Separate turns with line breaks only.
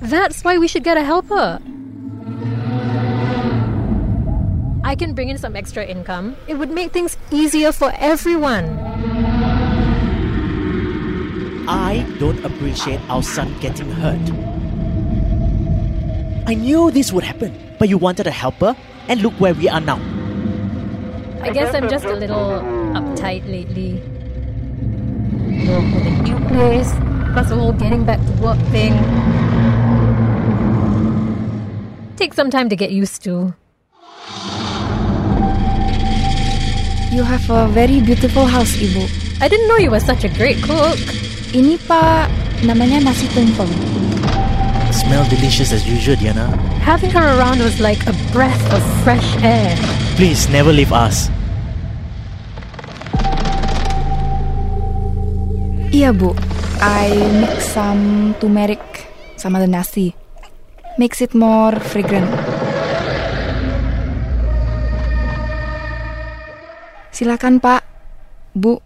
That's why we should get a helper. I can bring in some extra income. It would make things easier for everyone.
I don't appreciate our son getting hurt. I knew this would happen, but you wanted a helper, and look where we are now.
I guess I'm just a little uptight lately. A new place, plus the whole getting back to work thing. Take some time to get used to.
You have a very beautiful house, Ibu.
I didn't know you were such a great cook.
Ini Pak, namanya nasi tumpeng.
Smell delicious as usual, Diana.
Having her around was like a breath of fresh air.
Please never leave us.
Iya, Bu. I mix some turmeric sama the nasi. Makes it more fragrant. Silakan, Pak. Bu,